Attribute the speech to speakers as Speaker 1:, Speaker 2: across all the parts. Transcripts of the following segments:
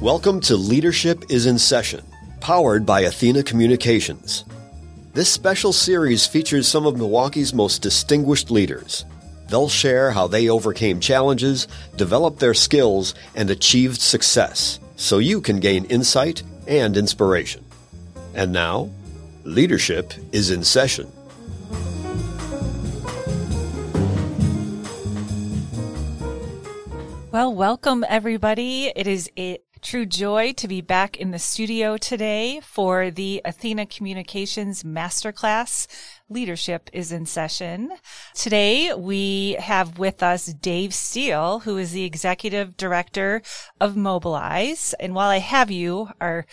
Speaker 1: Welcome to Leadership is in Session, powered by Athena Communications. This special series features some of Milwaukee's most distinguished leaders. They'll share how they overcame challenges, developed their skills, and achieved success so you can gain insight and inspiration. And now, Leadership is in Session.
Speaker 2: Well, welcome everybody. It is a true joy to be back in the studio today for the Athena Communications Masterclass. Leadership is in session. Today we have with us Dave Steele, who is the executive director of MobiliSE. And while I have you, our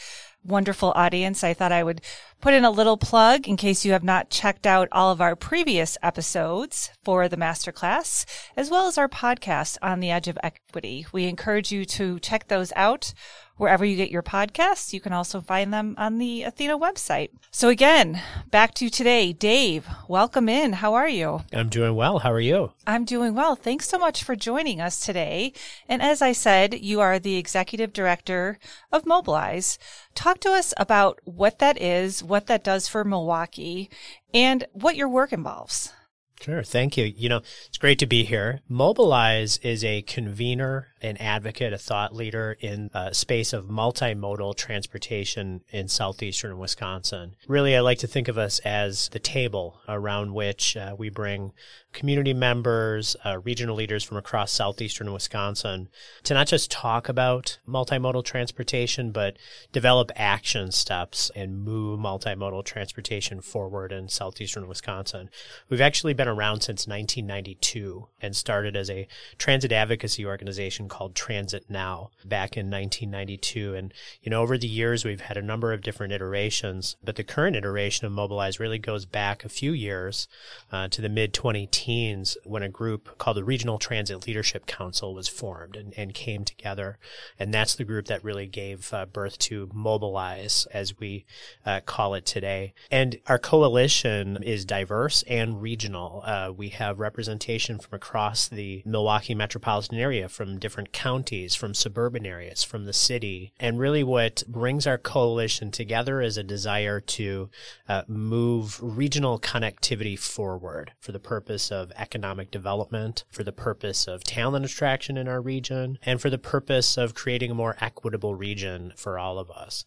Speaker 2: wonderful audience, I thought I would put in a little plug in case you have not checked out all of our previous episodes for the masterclass, as well as our podcast on the edge of equity. We encourage you to check those out wherever you get your podcasts. You can also find them on the Athena website. So again, back to you today. Dave, welcome in. How are you?
Speaker 3: I'm doing well. How are you?
Speaker 2: I'm doing well. Thanks so much for joining us today. And as I said, you are the executive director of MobiliSE. Talk to us about what that is, what that does for Milwaukee, and what your work involves.
Speaker 3: Sure. Thank you. You know, it's great to be here. MobiliSE is a convener, an advocate, a thought leader in a space of multimodal transportation in southeastern Wisconsin. Really, I like to think of us as the table around which uh, we bring community members, uh, regional leaders from across southeastern Wisconsin to not just talk about multimodal transportation, but develop action steps and move multimodal transportation forward in southeastern Wisconsin. We've actually been around since 1992 and started as a transit advocacy organization called Transit Now back in 1992. And, you know, over the years, we've had a number of different iterations, but the current iteration of MobiliSE really goes back a few years uh, to the mid 20 teens when a group called the Regional Transit Leadership Council was formed and, and came together. And that's the group that really gave uh, birth to MobiliSE, as we uh, call it today. And our coalition is diverse and regional. Uh, we have representation from across the Milwaukee metropolitan area, from different counties, from suburban areas, from the city. And really what brings our coalition together is a desire to uh, move regional connectivity forward for the purpose of economic development, for the purpose of talent attraction in our region, and for the purpose of creating a more equitable region for all of us.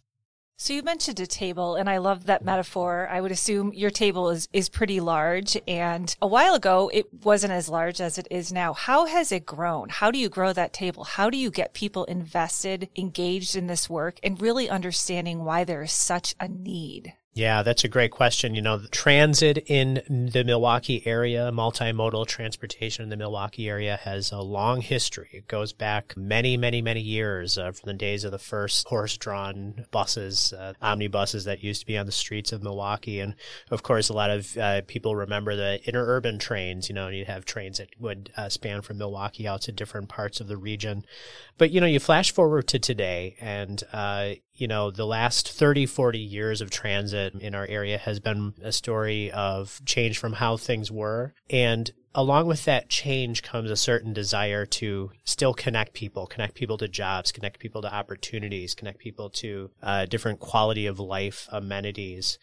Speaker 2: So you mentioned a table and I love that metaphor. I would assume your table is, is pretty large and a while ago it wasn't as large as it is now. How has it grown? How do you grow that table? How do you get people invested, engaged in this work and really understanding why there is such a need?
Speaker 3: Yeah, that's a great question. You know, transit in the Milwaukee area, multimodal transportation in the Milwaukee area has a long history. It goes back many, many, many years uh, from the days of the first horse drawn buses, uh, omnibuses that used to be on the streets of Milwaukee. And of course, a lot of uh, people remember the interurban trains. You know, you'd have trains that would uh, span from Milwaukee out to different parts of the region. But, you know, you flash forward to today and, uh, you know, the last 30, 40 years of transit in our area has been a story of change from how things were. And along with that change comes a certain desire to still connect people, connect people to jobs, connect people to opportunities, connect people to uh, different quality of life amenities.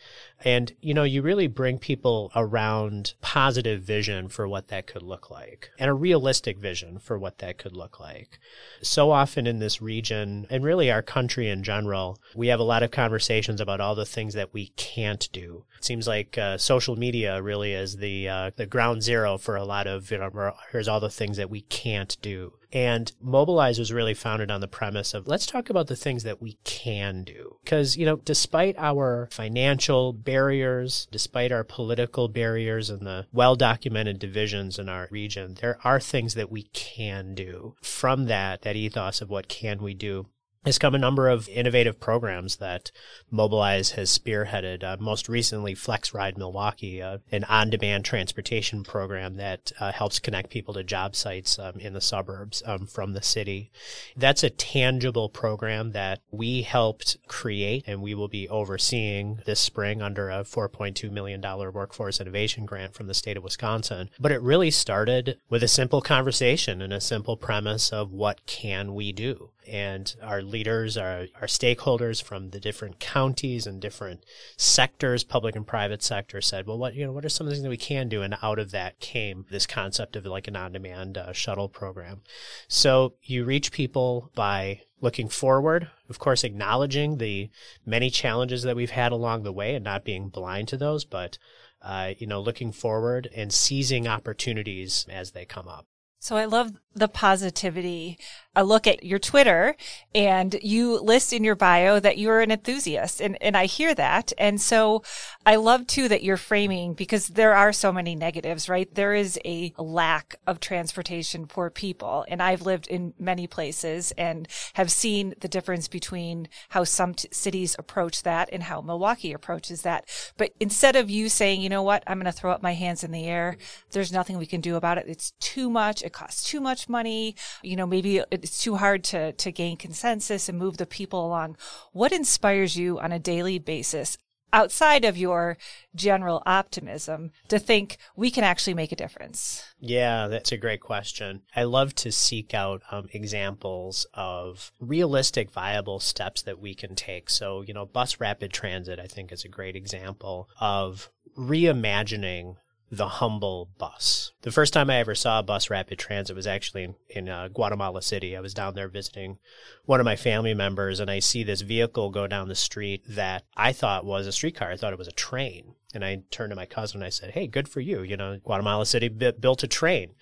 Speaker 3: And, you know, you really bring people around positive vision for what that could look like and a realistic vision for what that could look like. So often in this region and really our country in general, we have a lot of conversations about all the things that we can't do. It seems like uh, social media really is the, uh, the ground zero for a lot of, you know, here's all the things that we can't do. And MobiliSE was really founded on the premise of let's talk about the things that we can do. Because, you know, despite our financial barriers, despite our political barriers and the well documented divisions in our region, there are things that we can do. From that, that ethos of what can we do, has come a number of innovative programs that MobiliSE has spearheaded. Uh, most recently, FlexRide Milwaukee, uh, an on-demand transportation program that uh, helps connect people to job sites um, in the suburbs um, from the city. That's a tangible program that we helped create, and we will be overseeing this spring under a $4.2 million workforce innovation grant from the state of Wisconsin. But it really started with a simple conversation and a simple premise of what can we do? And our leaders, our, our stakeholders from the different counties and different sectors, public and private sector, said, well, what, you know, what are some of the things that we can do? And out of that came this concept of like an on-demand uh, shuttle program. So you reach people by looking forward, of course, acknowledging the many challenges that we've had along the way and not being blind to those, but uh, you know, looking forward and seizing opportunities as they come up.
Speaker 2: So I love the positivity. I look at your Twitter and you list in your bio that you're an enthusiast and, and I hear that. And so I love too that you're framing because there are so many negatives, right? There is a lack of transportation for people. And I've lived in many places and have seen the difference between how some t- cities approach that and how Milwaukee approaches that. But instead of you saying, you know what, I'm going to throw up my hands in the air. There's nothing we can do about it. It's too much. It costs too much money. You know, maybe it's too hard to, to gain consensus and move the people along. What inspires you on a daily basis outside of your general optimism to think we can actually make a difference?
Speaker 3: Yeah, that's a great question. I love to seek out um, examples of realistic, viable steps that we can take. So, you know, bus rapid transit, I think, is a great example of reimagining the humble bus. The first time I ever saw a bus rapid transit was actually in, in uh, Guatemala City. I was down there visiting one of my family members, and I see this vehicle go down the street that I thought was a streetcar. I thought it was a train. And I turned to my cousin and I said, Hey, good for you. You know, Guatemala City b- built a train.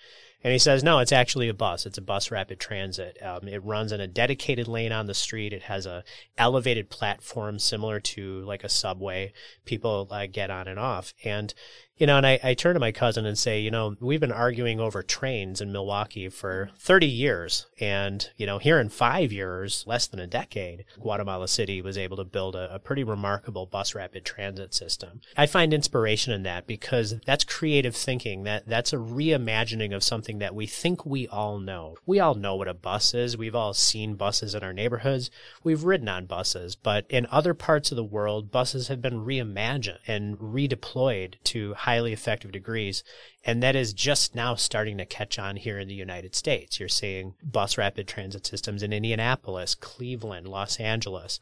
Speaker 3: And he says, no, it's actually a bus. It's a bus rapid transit. Um, it runs in a dedicated lane on the street. It has a elevated platform similar to like a subway. People uh, get on and off. And you know, and I, I turn to my cousin and say, you know, we've been arguing over trains in Milwaukee for 30 years. And, you know, here in five years, less than a decade, Guatemala City was able to build a, a pretty remarkable bus rapid transit system. I find inspiration in that because that's creative thinking. That, that's a reimagining of something that we think we all know. We all know what a bus is. We've all seen buses in our neighborhoods. We've ridden on buses, but in other parts of the world, buses have been reimagined and redeployed to highly effective degrees. And that is just now starting to catch on here in the United States. You're seeing bus rapid transit systems in Indianapolis, Cleveland, Los Angeles.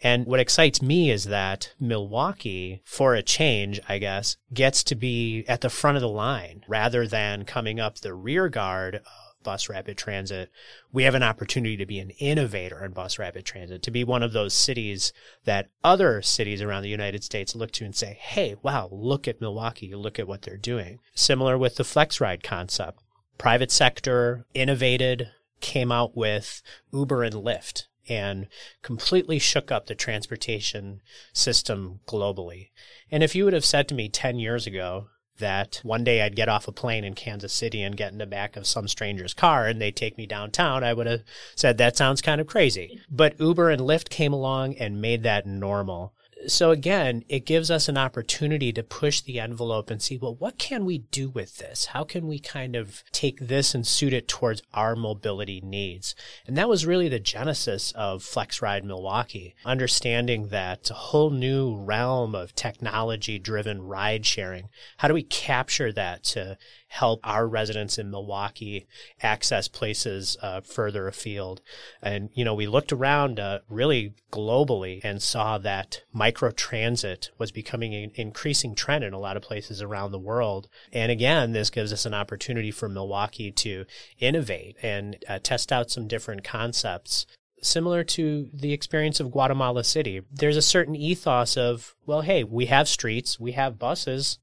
Speaker 3: And what excites me is that Milwaukee, for a change, I guess, gets to be at the front of the line rather than coming up the rear guard bus rapid transit, we have an opportunity to be an innovator in bus rapid transit, to be one of those cities that other cities around the United States look to and say, hey, wow, look at Milwaukee, look at what they're doing. Similar with the FlexRide concept. Private sector innovated, came out with Uber and Lyft and completely shook up the transportation system globally. And if you would have said to me 10 years ago that one day I'd get off a plane in Kansas City and get in the back of some stranger's car and they take me downtown, I would have said that sounds kind of crazy. But Uber and Lyft came along and made that normal so again, it gives us an opportunity to push the envelope and see, well, what can we do with this? How can we kind of take this and suit it towards our mobility needs? And that was really the genesis of FlexRide Milwaukee, understanding that a whole new realm of technology driven ride sharing. How do we capture that to help our residents in Milwaukee access places uh, further afield. And, you know, we looked around uh, really globally and saw that microtransit was becoming an increasing trend in a lot of places around the world. And again, this gives us an opportunity for Milwaukee to innovate and uh, test out some different concepts similar to the experience of Guatemala City. There's a certain ethos of, well, hey, we have streets, we have buses.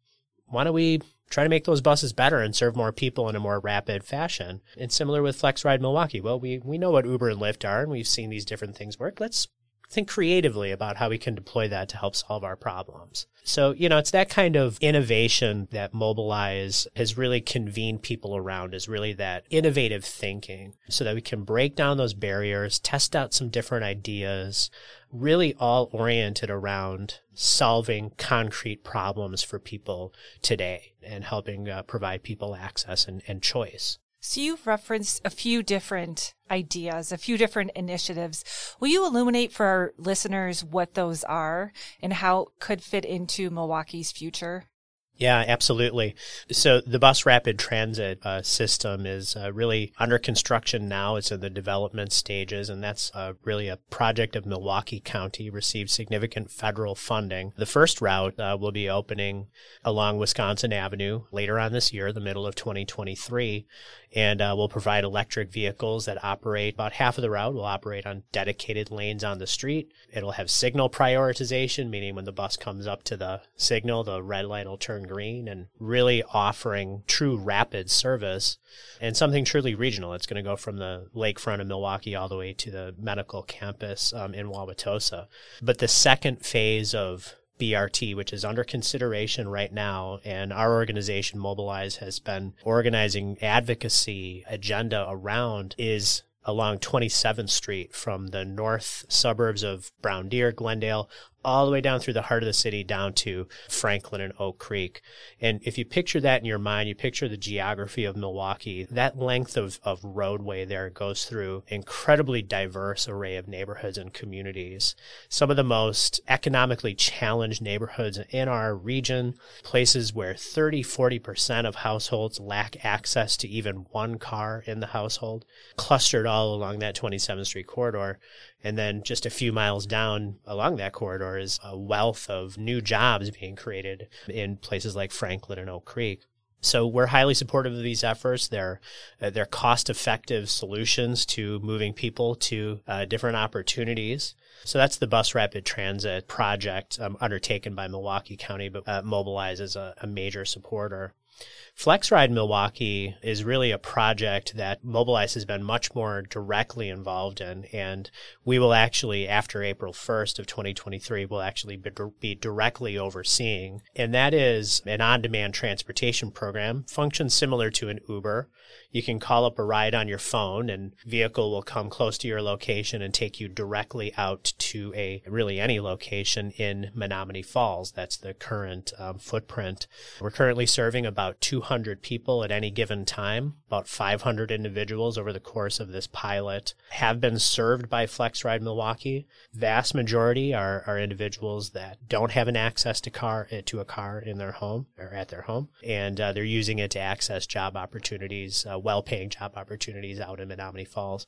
Speaker 3: Why don't we try to make those buses better and serve more people in a more rapid fashion. And similar with FlexRide Milwaukee. Well, we, we know what Uber and Lyft are and we've seen these different things work. Let's think creatively about how we can deploy that to help solve our problems. So, you know, it's that kind of innovation that MobiliSE has really convened people around is really that innovative thinking so that we can break down those barriers, test out some different ideas, really all oriented around solving concrete problems for people today and helping uh, provide people access and, and choice.
Speaker 2: So you've referenced a few different ideas, a few different initiatives. Will you illuminate for our listeners what those are and how it could fit into Milwaukee's future?
Speaker 3: Yeah, absolutely. So the bus rapid transit uh, system is uh, really under construction now. It's in the development stages, and that's uh, really a project of Milwaukee County. Received significant federal funding. The first route uh, will be opening along Wisconsin Avenue later on this year, the middle of 2023, and uh, will provide electric vehicles that operate about half of the route will operate on dedicated lanes on the street. It'll have signal prioritization, meaning when the bus comes up to the signal, the red light will turn green, and really offering true rapid service and something truly regional. It's going to go from the lakefront of Milwaukee all the way to the medical campus um, in Wauwatosa. But the second phase of BRT, which is under consideration right now. And our organization, MobiliSE, has been organizing advocacy agenda around is along 27th Street from the north suburbs of Brown Deer, Glendale, all the way down through the heart of the city down to Franklin and Oak Creek. And if you picture that in your mind, you picture the geography of Milwaukee, that length of, of roadway there goes through incredibly diverse array of neighborhoods and communities. Some of the most economically challenged neighborhoods in our region, places where 30, 40% of households lack access to even one car in the household, clustered all along that 27th Street corridor. And then just a few miles down along that corridor is a wealth of new jobs being created in places like Franklin and Oak Creek. So we're highly supportive of these efforts. They're uh, they're cost-effective solutions to moving people to uh, different opportunities. So that's the bus rapid transit project um, undertaken by Milwaukee County, but uh, MobiliSE as a, a major supporter. FlexRide Milwaukee is really a project that MobiliSE has been much more directly involved in, and we will actually, after April 1st of 2023, will actually be directly overseeing. And that is an on-demand transportation program, functions similar to an Uber. You can call up a ride on your phone and vehicle will come close to your location and take you directly out to a really any location in Menomonee Falls. That's the current um, footprint. We're currently serving about 200 people at any given time. About 500 individuals over the course of this pilot have been served by FlexRide Milwaukee. Vast majority are, are individuals that don't have an access to car eh, to a car in their home or at their home, and uh, they're using it to access job opportunities uh, well paying job opportunities out in Menomonee Falls.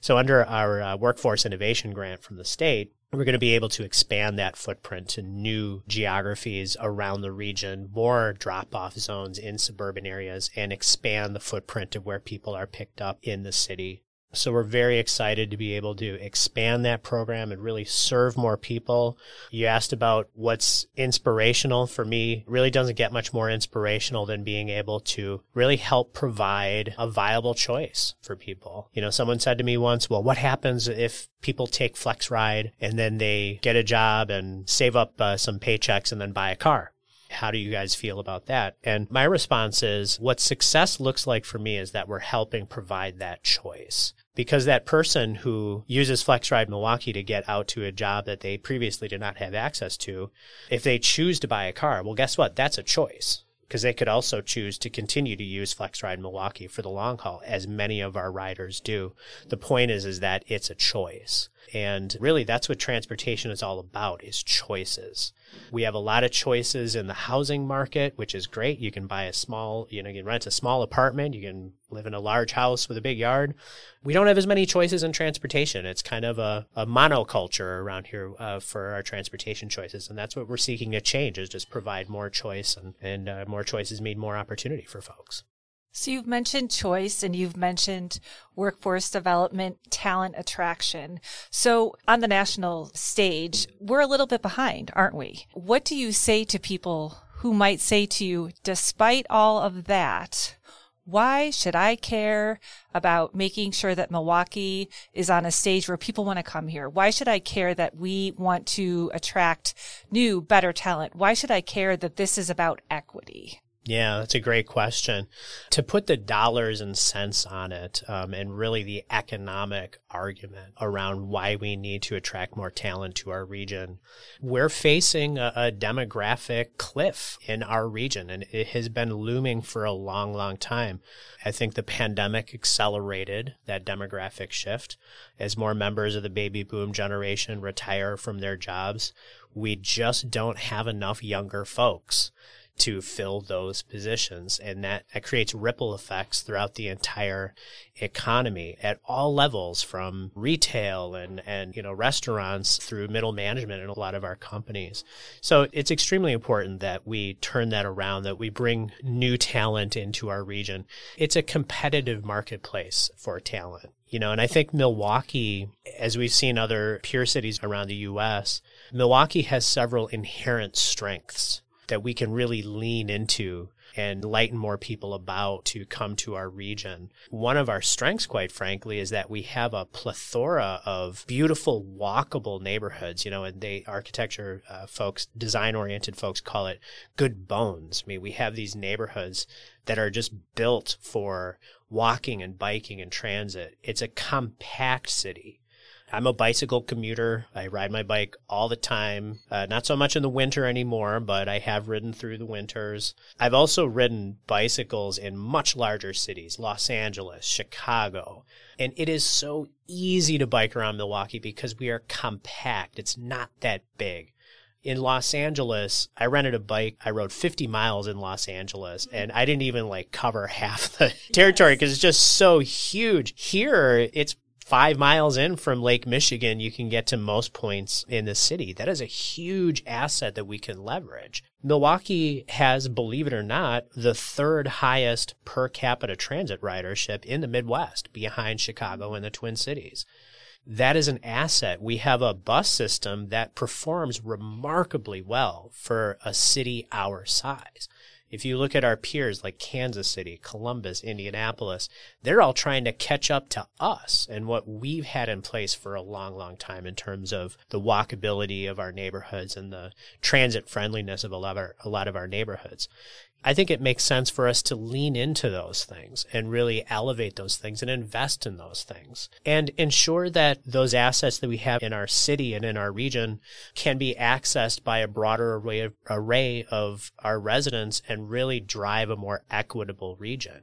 Speaker 3: So, under our uh, workforce innovation grant from the state, we're going to be able to expand that footprint to new geographies around the region, more drop off zones in suburban areas, and expand the footprint of where people are picked up in the city so we're very excited to be able to expand that program and really serve more people. You asked about what's inspirational for me. Really doesn't get much more inspirational than being able to really help provide a viable choice for people. You know, someone said to me once, well, what happens if people take FlexRide and then they get a job and save up uh, some paychecks and then buy a car? How do you guys feel about that? And my response is what success looks like for me is that we're helping provide that choice because that person who uses FlexRide Milwaukee to get out to a job that they previously did not have access to, if they choose to buy a car, well, guess what? That's a choice because they could also choose to continue to use FlexRide Milwaukee for the long haul, as many of our riders do. The point is, is that it's a choice. And really, that's what transportation is all about is choices. We have a lot of choices in the housing market, which is great. You can buy a small, you know, you can rent a small apartment. You can live in a large house with a big yard. We don't have as many choices in transportation. It's kind of a, a monoculture around here uh, for our transportation choices. And that's what we're seeking to change is just provide more choice and, and uh, more choices mean more opportunity for folks.
Speaker 2: So you've mentioned choice and you've mentioned workforce development, talent attraction. So on the national stage, we're a little bit behind, aren't we? What do you say to people who might say to you, despite all of that, why should I care about making sure that Milwaukee is on a stage where people want to come here? Why should I care that we want to attract new, better talent? Why should I care that this is about equity?
Speaker 3: Yeah, that's a great question. To put the dollars and cents on it, um, and really the economic argument around why we need to attract more talent to our region, we're facing a, a demographic cliff in our region, and it has been looming for a long, long time. I think the pandemic accelerated that demographic shift as more members of the baby boom generation retire from their jobs. We just don't have enough younger folks to fill those positions. And that, that creates ripple effects throughout the entire economy at all levels from retail and, and, you know, restaurants through middle management in a lot of our companies. So it's extremely important that we turn that around, that we bring new talent into our region. It's a competitive marketplace for talent. You know, and I think Milwaukee, as we've seen other peer cities around the US, Milwaukee has several inherent strengths that we can really lean into and lighten more people about to come to our region. One of our strengths, quite frankly, is that we have a plethora of beautiful, walkable neighborhoods. You know, and they architecture uh, folks, design oriented folks call it good bones. I mean, we have these neighborhoods that are just built for walking and biking and transit. It's a compact city. I'm a bicycle commuter. I ride my bike all the time. Uh, not so much in the winter anymore, but I have ridden through the winters. I've also ridden bicycles in much larger cities, Los Angeles, Chicago. And it is so easy to bike around Milwaukee because we are compact. It's not that big in Los Angeles, I rented a bike. I rode 50 miles in Los Angeles and I didn't even like cover half the territory because it's just so huge. Here, it's five miles in from Lake Michigan, you can get to most points in the city. That is a huge asset that we can leverage. Milwaukee has, believe it or not, the third highest per capita transit ridership in the Midwest behind Chicago and the Twin Cities. That is an asset. We have a bus system that performs remarkably well for a city our size. If you look at our peers like Kansas City, Columbus, Indianapolis, they're all trying to catch up to us and what we've had in place for a long, long time in terms of the walkability of our neighborhoods and the transit friendliness of a lot of our, a lot of our neighborhoods. I think it makes sense for us to lean into those things and really elevate those things and invest in those things and ensure that those assets that we have in our city and in our region can be accessed by a broader array of, array of our residents and really drive a more equitable region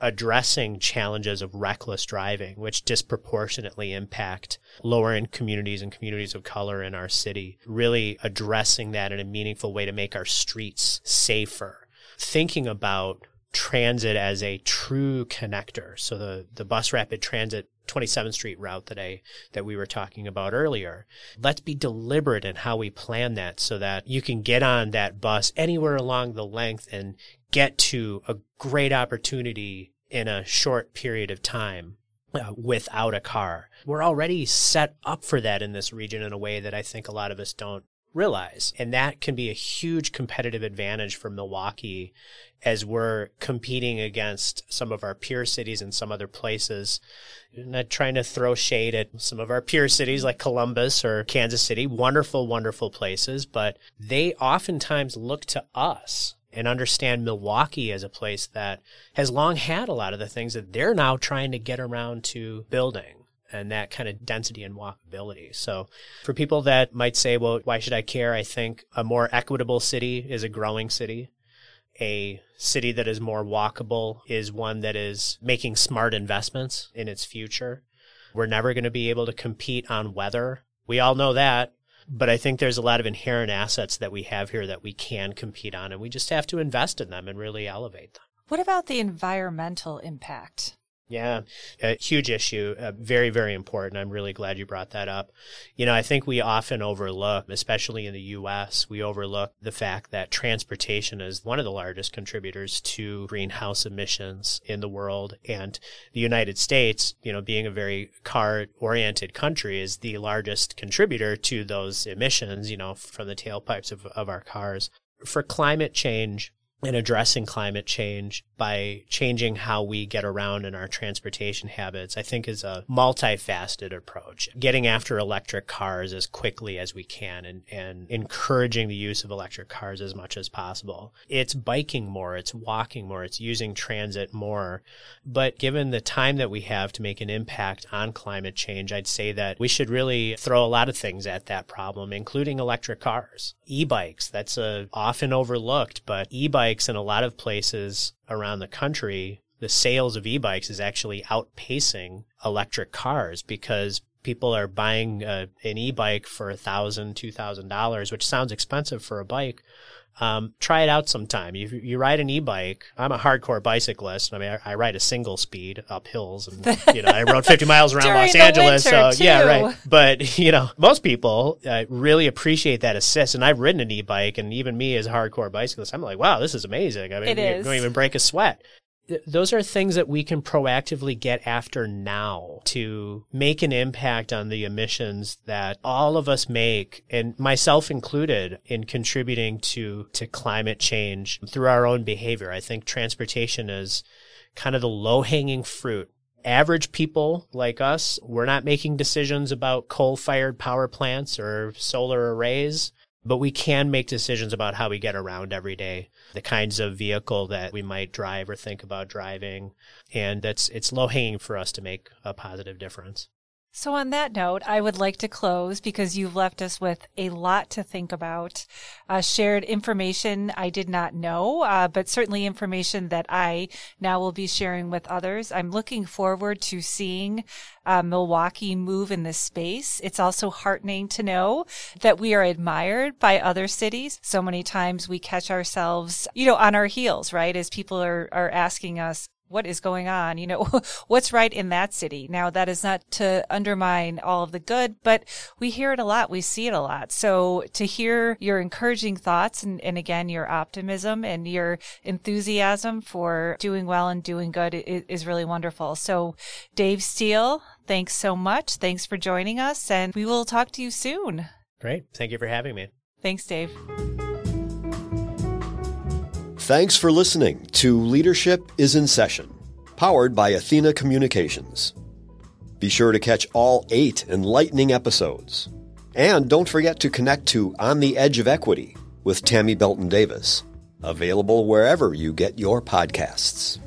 Speaker 3: addressing challenges of reckless driving, which disproportionately impact lower income communities and communities of color in our city, really addressing that in a meaningful way to make our streets safer thinking about transit as a true connector. So the, the bus rapid transit 27th Street route that I that we were talking about earlier. Let's be deliberate in how we plan that so that you can get on that bus anywhere along the length and get to a great opportunity in a short period of time. Uh, without a car. We're already set up for that in this region in a way that I think a lot of us don't realize. And that can be a huge competitive advantage for Milwaukee as we're competing against some of our peer cities and some other places. not trying to throw shade at some of our peer cities like Columbus or Kansas City, wonderful, wonderful places, but they oftentimes look to us and understand Milwaukee as a place that has long had a lot of the things that they're now trying to get around to building and that kind of density and walkability. So for people that might say, well, why should I care? I think a more equitable city is a growing city. A city that is more walkable is one that is making smart investments in its future. We're never going to be able to compete on weather. We all know that. But I think there's a lot of inherent assets that we have here that we can compete on, and we just have to invest in them and really elevate them.
Speaker 2: What about the environmental impact?
Speaker 3: Yeah, a huge issue, uh, very, very important. I'm really glad you brought that up. You know, I think we often overlook, especially in the U.S., we overlook the fact that transportation is one of the largest contributors to greenhouse emissions in the world. And the United States, you know, being a very car oriented country, is the largest contributor to those emissions, you know, from the tailpipes of, of our cars. For climate change, and addressing climate change by changing how we get around in our transportation habits, I think is a multifaceted approach. Getting after electric cars as quickly as we can and, and encouraging the use of electric cars as much as possible. It's biking more, it's walking more, it's using transit more. But given the time that we have to make an impact on climate change, I'd say that we should really throw a lot of things at that problem, including electric cars. E-bikes, that's a often overlooked, but e-bikes e-bikes in a lot of places around the country, the sales of e-bikes is actually outpacing electric cars because people are buying uh, an e-bike for a thousand, two thousand dollars, which sounds expensive for a bike. Um, try it out sometime. You, you ride an e-bike. I'm a hardcore bicyclist. I mean, I, I ride a single speed up hills, and you know, I rode 50 miles around Los Angeles. So
Speaker 2: too.
Speaker 3: yeah, right. But you know, most people uh, really appreciate that assist. And I've ridden an e-bike, and even me as a hardcore bicyclist, I'm like, wow, this is amazing. I mean,
Speaker 2: it
Speaker 3: you don't even break a sweat those are things that we can proactively get after now to make an impact on the emissions that all of us make and myself included in contributing to to climate change through our own behavior. I think transportation is kind of the low-hanging fruit. Average people like us, we're not making decisions about coal-fired power plants or solar arrays but we can make decisions about how we get around every day, the kinds of vehicle that we might drive or think about driving. And that's, it's low hanging for us to make a positive difference.
Speaker 2: So, on that note, I would like to close because you've left us with a lot to think about. Uh, shared information I did not know, uh, but certainly information that I now will be sharing with others. I'm looking forward to seeing uh, Milwaukee move in this space. It's also heartening to know that we are admired by other cities. So many times we catch ourselves, you know, on our heels, right? As people are, are asking us, what is going on? You know, what's right in that city? Now, that is not to undermine all of the good, but we hear it a lot. We see it a lot. So to hear your encouraging thoughts and, and again, your optimism and your enthusiasm for doing well and doing good is, is really wonderful. So Dave Steele, thanks so much. Thanks for joining us and we will talk to you soon.
Speaker 3: Great. Thank you for having me.
Speaker 2: Thanks, Dave.
Speaker 1: Thanks for listening to Leadership is in Session, powered by Athena Communications. Be sure to catch all eight enlightening episodes. And don't forget to connect to On the Edge of Equity with Tammy Belton Davis, available wherever you get your podcasts.